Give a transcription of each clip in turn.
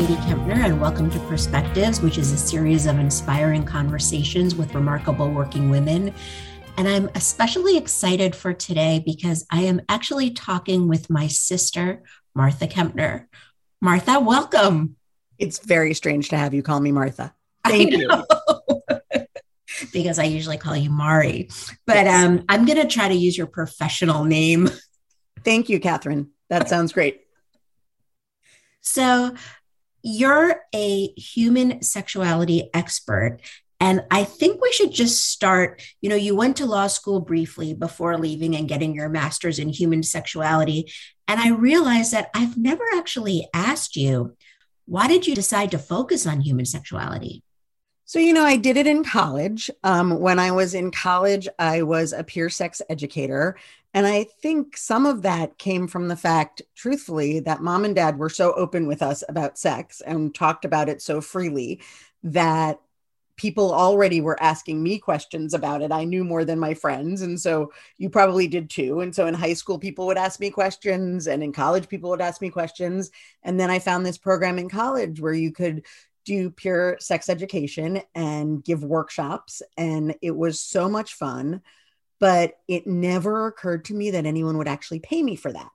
Katie Kempner, and welcome to Perspectives, which is a series of inspiring conversations with remarkable working women. And I'm especially excited for today because I am actually talking with my sister, Martha Kempner. Martha, welcome. It's very strange to have you call me Martha. Thank you. because I usually call you Mari. But yes. um, I'm going to try to use your professional name. Thank you, Catherine. That sounds great. So, you're a human sexuality expert. And I think we should just start. You know, you went to law school briefly before leaving and getting your master's in human sexuality. And I realized that I've never actually asked you, why did you decide to focus on human sexuality? So, you know, I did it in college. Um, when I was in college, I was a peer sex educator. And I think some of that came from the fact, truthfully, that mom and dad were so open with us about sex and talked about it so freely that people already were asking me questions about it. I knew more than my friends. And so you probably did too. And so in high school, people would ask me questions, and in college, people would ask me questions. And then I found this program in college where you could do pure sex education and give workshops. And it was so much fun, but it never occurred to me that anyone would actually pay me for that.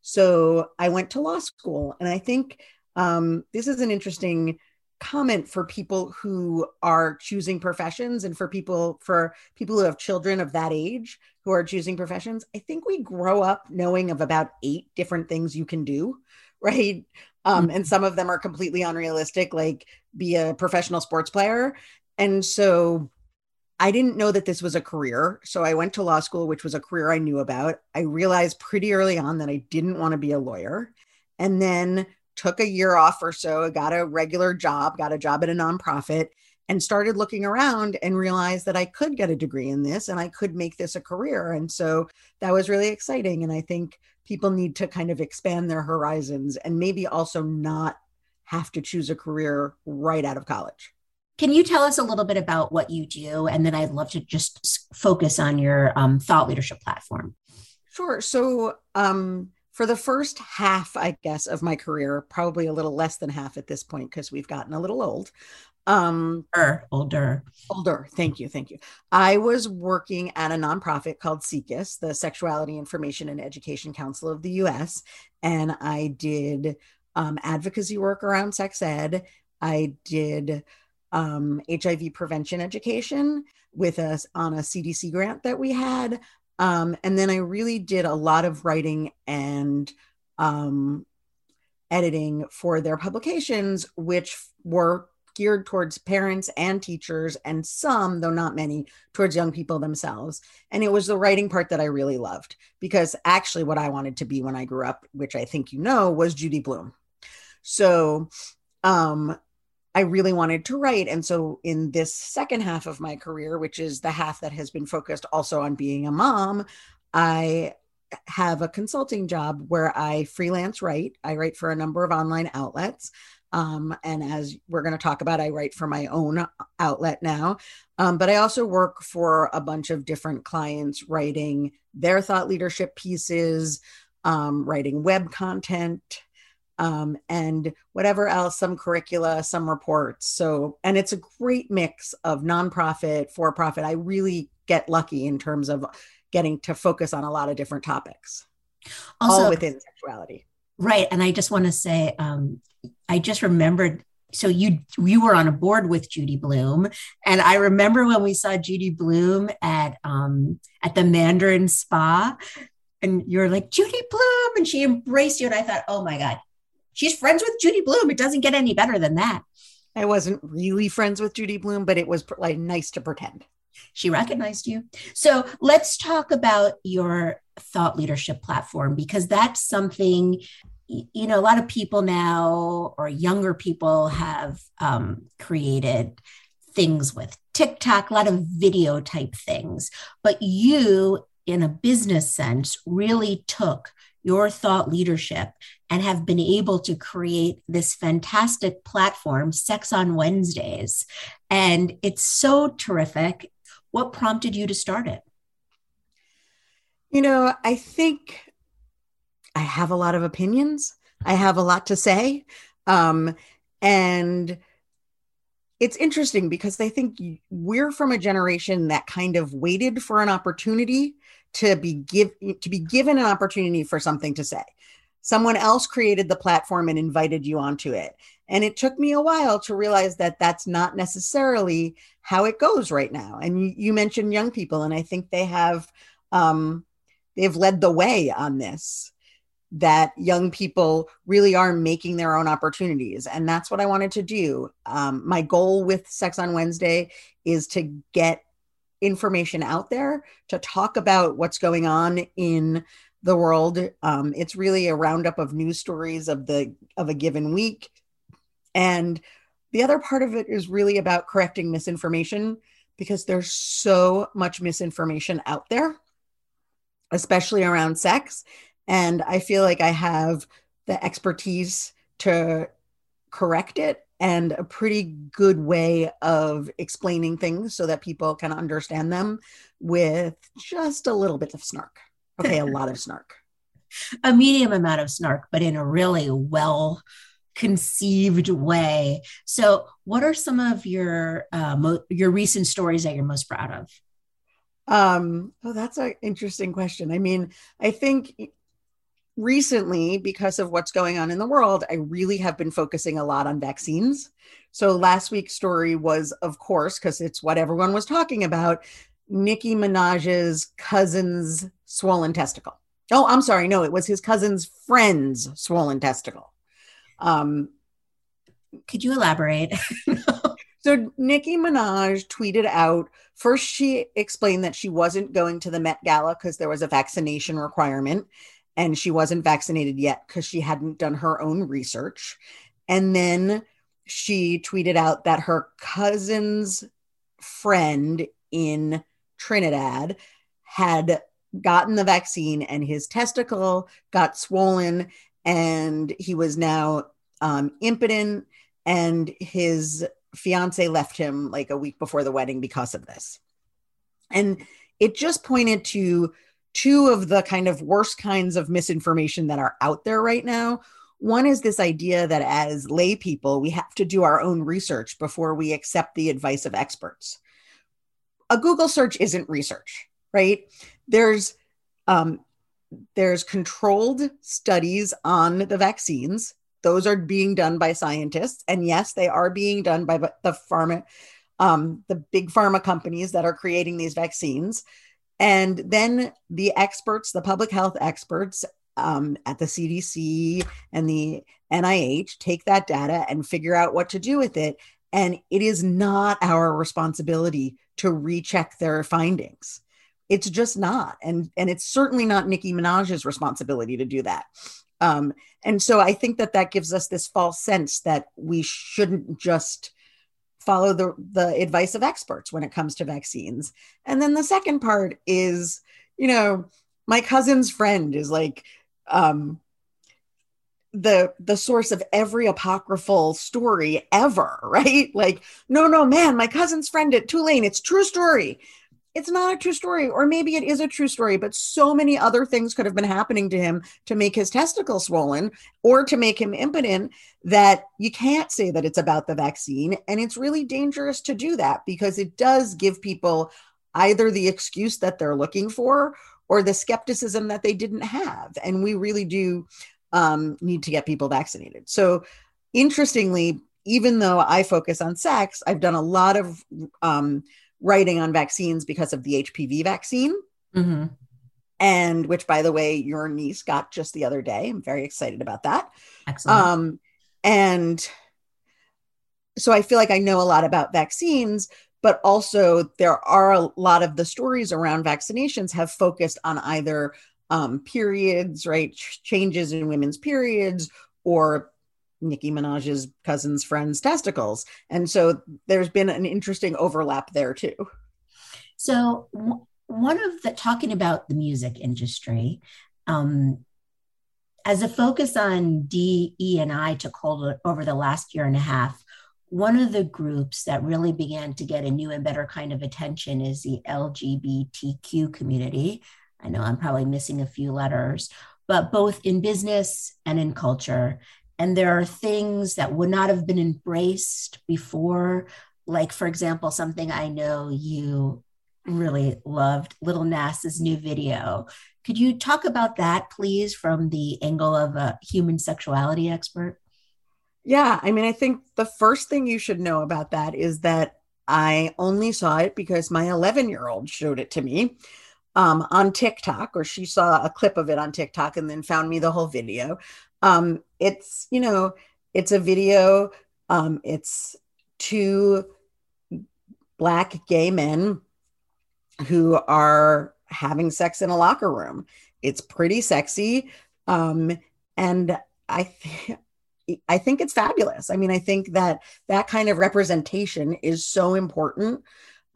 So I went to law school. And I think um, this is an interesting comment for people who are choosing professions and for people for people who have children of that age who are choosing professions i think we grow up knowing of about eight different things you can do right um, mm-hmm. and some of them are completely unrealistic like be a professional sports player and so i didn't know that this was a career so i went to law school which was a career i knew about i realized pretty early on that i didn't want to be a lawyer and then took a year off or so got a regular job got a job at a nonprofit and started looking around and realized that I could get a degree in this and I could make this a career. And so that was really exciting. And I think people need to kind of expand their horizons and maybe also not have to choose a career right out of college. Can you tell us a little bit about what you do? And then I'd love to just focus on your um, thought leadership platform. Sure. So, um, for the first half, I guess, of my career, probably a little less than half at this point because we've gotten a little old. Um, older, older, older. Thank you, thank you. I was working at a nonprofit called SIECUS, the Sexuality Information and Education Council of the U.S., and I did um, advocacy work around sex ed. I did um, HIV prevention education with us on a CDC grant that we had, um, and then I really did a lot of writing and um, editing for their publications, which were geared towards parents and teachers, and some, though not many, towards young people themselves. And it was the writing part that I really loved because actually, what I wanted to be when I grew up, which I think you know, was Judy Blume. So, um, I really wanted to write. And so, in this second half of my career, which is the half that has been focused also on being a mom, I have a consulting job where I freelance write. I write for a number of online outlets. Um, and as we're going to talk about, I write for my own outlet now. Um, but I also work for a bunch of different clients writing their thought leadership pieces, um, writing web content, um, and whatever else, some curricula, some reports. So, and it's a great mix of nonprofit, for profit. I really get lucky in terms of getting to focus on a lot of different topics, also, all within sexuality. Right. And I just want to say, um, I just remembered. So you you were on a board with Judy Blume, and I remember when we saw Judy Blume at um, at the Mandarin Spa, and you're like Judy Blume, and she embraced you, and I thought, oh my god, she's friends with Judy Blume. It doesn't get any better than that. I wasn't really friends with Judy Blume, but it was like nice to pretend. She recognized you. So let's talk about your thought leadership platform because that's something you know a lot of people now or younger people have um, created things with tiktok a lot of video type things. But you in a business sense really took your thought leadership and have been able to create this fantastic platform sex on wednesdays. And it's so terrific. What prompted you to start it? You know i think I have a lot of opinions. I have a lot to say. Um, and it's interesting because I think we're from a generation that kind of waited for an opportunity to be give to be given an opportunity for something to say. Someone else created the platform and invited you onto it. And it took me a while to realize that that's not necessarily how it goes right now. And you, mentioned young people, and I think they have um, they've led the way on this that young people really are making their own opportunities. And that's what I wanted to do. Um, my goal with Sex on Wednesday is to get information out there, to talk about what's going on in the world. Um, it's really a roundup of news stories of the of a given week. And the other part of it is really about correcting misinformation because there's so much misinformation out there, especially around sex. And I feel like I have the expertise to correct it and a pretty good way of explaining things so that people can understand them with just a little bit of snark. Okay, a lot of snark. A medium amount of snark, but in a really well conceived way. So, what are some of your uh, mo- your recent stories that you're most proud of? Um, oh, that's an interesting question. I mean, I think recently, because of what's going on in the world, I really have been focusing a lot on vaccines. So last week's story was, of course, because it's what everyone was talking about, Nicki Minaj's cousin's swollen testicle. Oh, I'm sorry. No, it was his cousin's friend's swollen testicle. Um, Could you elaborate? so Nicki Minaj tweeted out first, she explained that she wasn't going to the Met Gala because there was a vaccination requirement and she wasn't vaccinated yet because she hadn't done her own research. And then she tweeted out that her cousin's friend in Trinidad had gotten the vaccine and his testicle got swollen and he was now um, impotent and his fiance left him like a week before the wedding because of this. And it just pointed to two of the kind of worst kinds of misinformation that are out there right now. One is this idea that as lay people, we have to do our own research before we accept the advice of experts. A Google search isn't research, right? There's um, there's controlled studies on the vaccines. Those are being done by scientists, and yes, they are being done by the pharma, um, the big pharma companies that are creating these vaccines. And then the experts, the public health experts um, at the CDC and the NIH take that data and figure out what to do with it. And it is not our responsibility to recheck their findings. It's just not. And, and it's certainly not Nicki Minaj's responsibility to do that. Um, and so I think that that gives us this false sense that we shouldn't just follow the, the advice of experts when it comes to vaccines. And then the second part is, you know, my cousin's friend is like um, the the source of every apocryphal story ever, right? Like, no, no, man, my cousin's friend at Tulane, it's true story it's not a true story, or maybe it is a true story, but so many other things could have been happening to him to make his testicle swollen or to make him impotent that you can't say that it's about the vaccine. And it's really dangerous to do that because it does give people either the excuse that they're looking for or the skepticism that they didn't have. And we really do um, need to get people vaccinated. So, interestingly, even though I focus on sex, I've done a lot of um, writing on vaccines because of the HPV vaccine. Mm-hmm. And which, by the way, your niece got just the other day. I'm very excited about that. Excellent. Um, and so I feel like I know a lot about vaccines, but also there are a lot of the stories around vaccinations have focused on either um, periods, right? Ch- changes in women's periods or Nicki Minaj's cousin's friend's testicles. And so there's been an interesting overlap there too. So, one of the talking about the music industry, um, as a focus on D, E, and I took hold over the last year and a half, one of the groups that really began to get a new and better kind of attention is the LGBTQ community. I know I'm probably missing a few letters, but both in business and in culture and there are things that would not have been embraced before. Like for example something i know you really loved Lil Nas's new video. Could you talk about that please from the angle of a human sexuality expert? Yeah i mean i think the first thing you should know about that is that i only saw it because my 11 year old showed it to me um, on TikTok, or she saw a clip of it on TikTok and then found me the whole video. Um, it's, you know, it's a video, um, it's two black gay men who are having sex in a locker room. It's pretty sexy. Um, and I th- I think it's fabulous. I mean, I think that that kind of representation is so important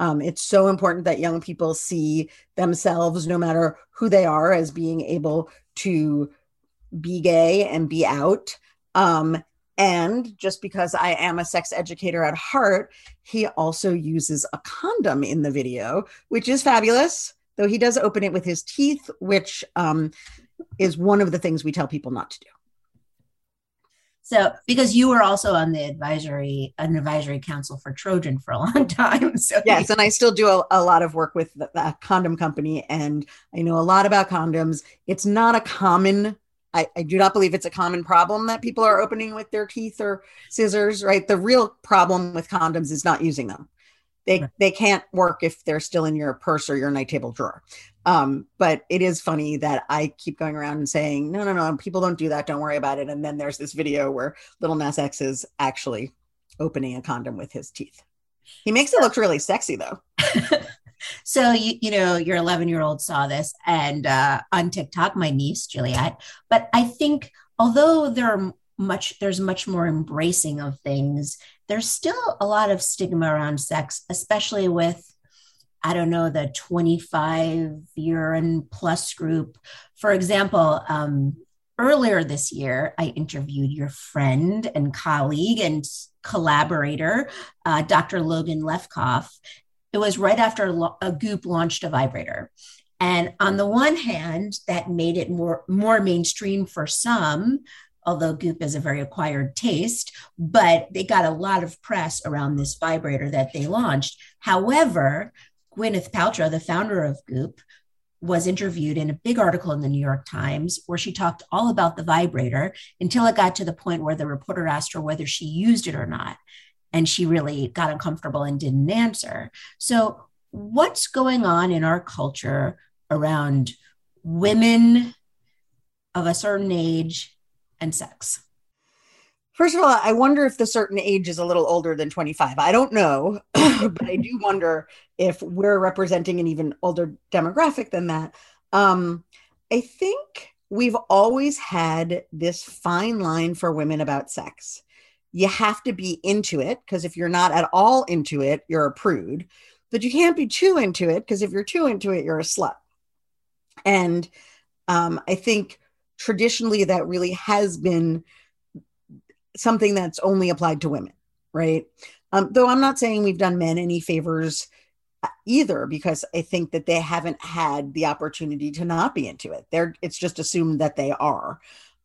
um, it's so important that young people see themselves, no matter who they are, as being able to be gay and be out. Um, and just because I am a sex educator at heart, he also uses a condom in the video, which is fabulous, though he does open it with his teeth, which um, is one of the things we tell people not to do. So, because you were also on the advisory, an advisory council for Trojan for a long time. So, yes, and I still do a, a lot of work with the, the, condom company, and I know a lot about condoms. It's not a common, I, I do not believe it's a common problem that people are opening with their teeth or scissors, right? The real problem with condoms is not using them. They, right. they can't work if they're still in your purse or your night table drawer. Um, but it is funny that I keep going around and saying, no, no, no, people don't do that. Don't worry about it. And then there's this video where Lil Nas X is actually opening a condom with his teeth. He makes it look really sexy though. so you you know your 11 year old saw this and uh, on TikTok, my niece Juliet. But I think although there are much there's much more embracing of things, there's still a lot of stigma around sex, especially with I don't know, the 25 year and plus group. For example, um, earlier this year, I interviewed your friend and colleague and collaborator, uh, Dr. Logan Levkoff. It was right after a Goop launched a vibrator. And on the one hand, that made it more, more mainstream for some, although Goop is a very acquired taste, but they got a lot of press around this vibrator that they launched. However, Gwyneth Paltrow, the founder of Goop, was interviewed in a big article in the New York Times where she talked all about the vibrator until it got to the point where the reporter asked her whether she used it or not. And she really got uncomfortable and didn't answer. So, what's going on in our culture around women of a certain age and sex? First of all, I wonder if the certain age is a little older than 25. I don't know, but I do wonder if we're representing an even older demographic than that. Um, I think we've always had this fine line for women about sex. You have to be into it because if you're not at all into it, you're a prude. But you can't be too into it because if you're too into it, you're a slut. And um, I think traditionally that really has been something that's only applied to women, right? Um, though I'm not saying we've done men any favors uh, either, because I think that they haven't had the opportunity to not be into it. They're it's just assumed that they are.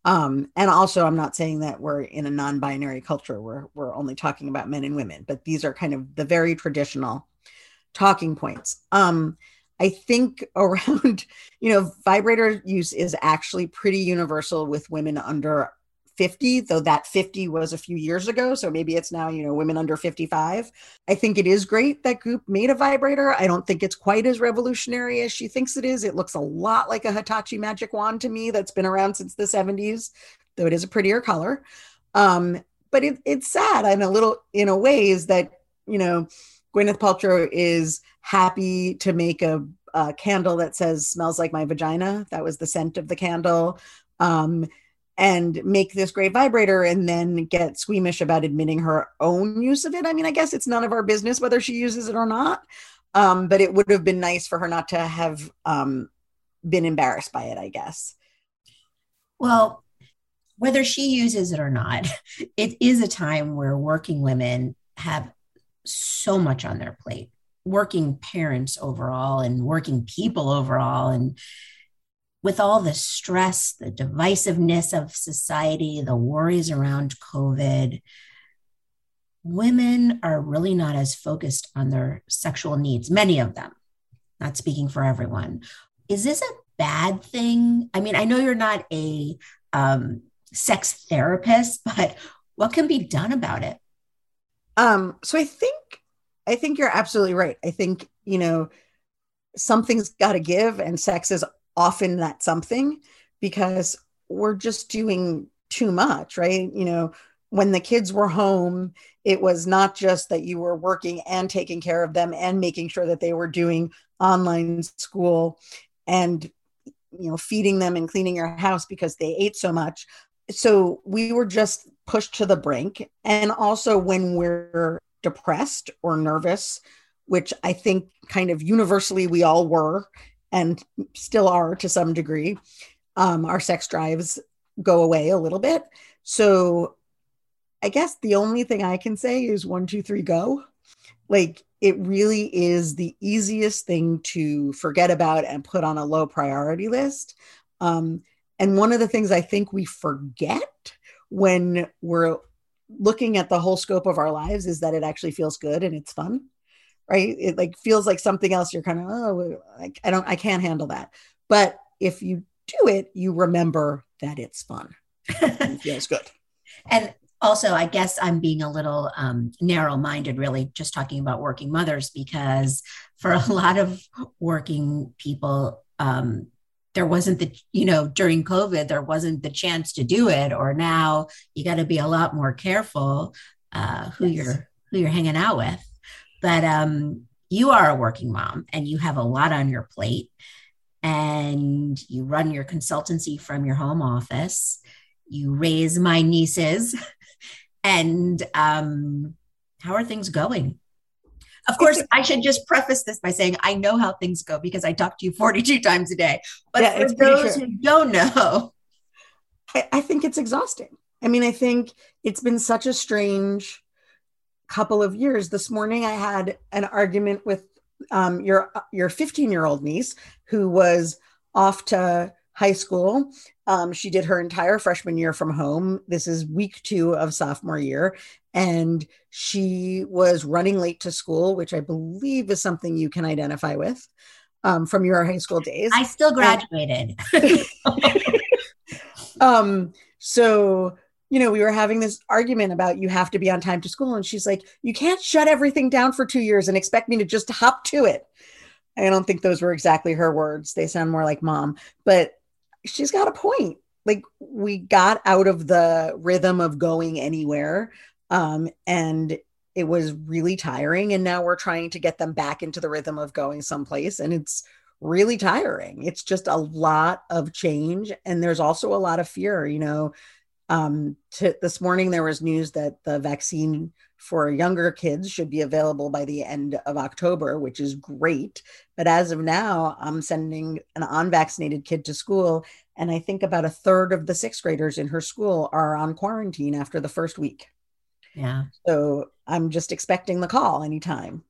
Um, and also, I'm not saying that we're in a non-binary culture where we're only talking about men and women, but these are kind of the very traditional talking points. Um, I think around, you know, vibrator use is actually pretty universal with women under 50, though that 50 was a few years ago. So maybe it's now, you know, women under 55. I think it is great that Goop made a vibrator. I don't think it's quite as revolutionary as she thinks it is. It looks a lot like a Hitachi magic wand to me that's been around since the 70s, though it is a prettier color. Um, but it, it's sad and a little, in a ways that, you know, Gwyneth Paltrow is happy to make a, a candle that says smells like my vagina. That was the scent of the candle. Um, and make this great vibrator and then get squeamish about admitting her own use of it. I mean, I guess it's none of our business whether she uses it or not. Um, but it would have been nice for her not to have um, been embarrassed by it, I guess. Well, whether she uses it or not, it is a time where working women have so much on their plate, working parents overall and working people overall. And with all the stress, the divisiveness of society, the worries around COVID, women are really not as focused on their sexual needs, many of them, not speaking for everyone. Is this a bad thing? I mean, I know you're not a um, sex therapist, but what can be done about it? Um, so I think I think you're absolutely right. I think, you know, something's got to give, and sex is often that something because we're just doing too much, right? You know, when the kids were home, it was not just that you were working and taking care of them and making sure that they were doing online school and you know feeding them and cleaning your house because they ate so much so we were just pushed to the brink and also when we're depressed or nervous which i think kind of universally we all were and still are to some degree um, our sex drives go away a little bit so I guess the only thing I can say is one, two, three, go. Like it really is the easiest thing to forget about and put on a low priority list. Um, and one of the things I think we forget when we're looking at the whole scope of our lives is that it actually feels good and it's fun, right? It like feels like something else. You're kind of, oh, I, I don't, I can't handle that. But if you do it, you remember that it's fun. it feels good. And also i guess i'm being a little um, narrow minded really just talking about working mothers because for a lot of working people um, there wasn't the you know during covid there wasn't the chance to do it or now you got to be a lot more careful uh, who yes. you're who you're hanging out with but um, you are a working mom and you have a lot on your plate and you run your consultancy from your home office you raise my nieces and um, how are things going? Of course, I should just preface this by saying I know how things go because I talk to you 42 times a day. But yeah, for those who don't know, I, I think it's exhausting. I mean, I think it's been such a strange couple of years. This morning, I had an argument with um, your your 15 year old niece who was off to high school. Um, she did her entire freshman year from home. This is week two of sophomore year. And she was running late to school, which I believe is something you can identify with um, from your high school days. I still graduated. um, so, you know, we were having this argument about you have to be on time to school. And she's like, you can't shut everything down for two years and expect me to just hop to it. I don't think those were exactly her words. They sound more like mom. But she's got a point. Like we got out of the rhythm of going anywhere. Um, and it was really tiring. And now we're trying to get them back into the rhythm of going someplace. And it's really tiring. It's just a lot of change. And there's also a lot of fear, you know. Um, to, this morning there was news that the vaccine for younger kids should be available by the end of October, which is great. But as of now, I'm sending an unvaccinated kid to school. And I think about a third of the sixth graders in her school are on quarantine after the first week. Yeah. So I'm just expecting the call anytime.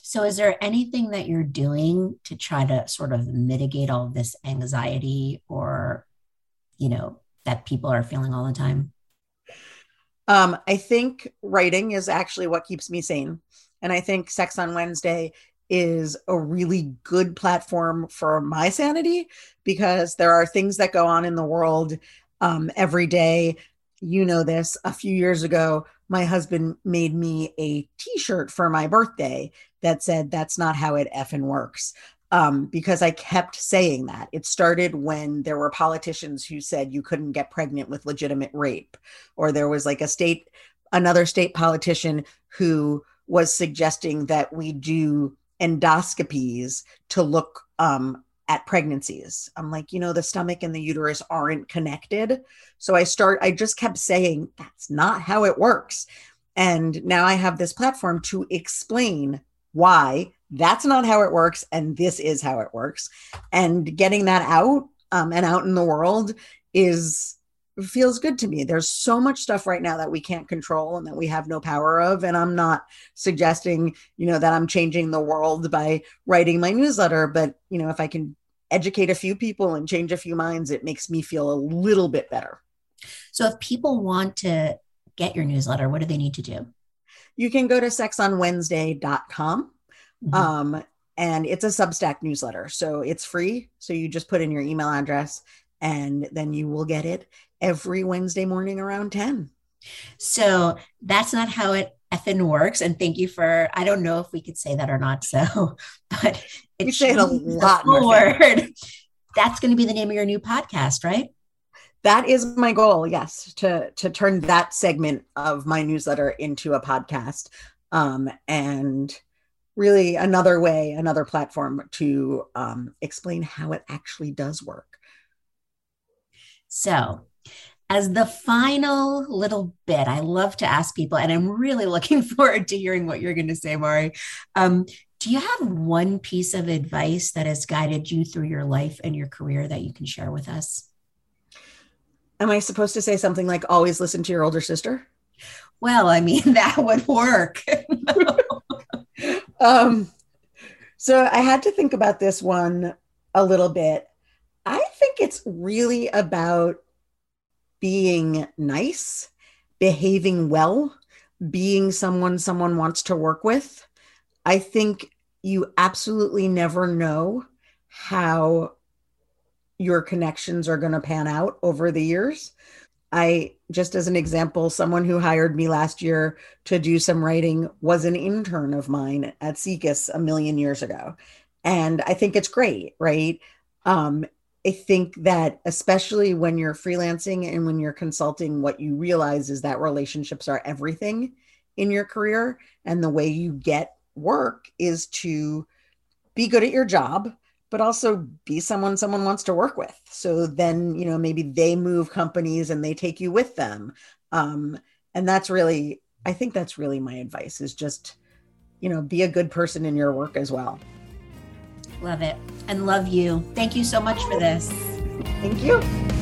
So, is there anything that you're doing to try to sort of mitigate all this anxiety or, you know, that people are feeling all the time? Um, I think writing is actually what keeps me sane. And I think Sex on Wednesday is a really good platform for my sanity because there are things that go on in the world um, every day. You know this. A few years ago, my husband made me a t shirt for my birthday that said, That's not how it effing works um, because I kept saying that. It started when there were politicians who said you couldn't get pregnant with legitimate rape, or there was like a state, another state politician who was suggesting that we do endoscopies to look um, at pregnancies. I'm like, you know, the stomach and the uterus aren't connected. So I start, I just kept saying, that's not how it works. And now I have this platform to explain why that's not how it works and this is how it works and getting that out um, and out in the world is feels good to me there's so much stuff right now that we can't control and that we have no power of and i'm not suggesting you know that i'm changing the world by writing my newsletter but you know if i can educate a few people and change a few minds, it makes me feel a little bit better. So if people want to get your newsletter, what do they need to do? You can go to sexonwednesday.com. Mm-hmm. Um, and it's a Substack newsletter. So it's free. So you just put in your email address and then you will get it every Wednesday morning around 10. So that's not how it effing works. And thank you for, I don't know if we could say that or not. So, but it a lot. Word. That's going to be the name of your new podcast, right? That is my goal. Yes, to to turn that segment of my newsletter into a podcast, um, and really another way, another platform to um, explain how it actually does work. So, as the final little bit, I love to ask people, and I'm really looking forward to hearing what you're going to say, Mari. Um, do you have one piece of advice that has guided you through your life and your career that you can share with us? Am I supposed to say something like always listen to your older sister? Well, I mean, that would work. um, so I had to think about this one a little bit. I think it's really about being nice, behaving well, being someone someone wants to work with. I think you absolutely never know how your connections are going to pan out over the years. I just as an example, someone who hired me last year to do some writing was an intern of mine at SIECUS a million years ago. And I think it's great, right? Um, I think that especially when you're freelancing and when you're consulting, what you realize is that relationships are everything in your career. And the way you get work is to be good at your job, but also be someone someone wants to work with. So then, you know, maybe they move companies and they take you with them. Um, and that's really, I think that's really my advice is just, you know, be a good person in your work as well. Love it. And love you. Thank you so much for this. Thank you.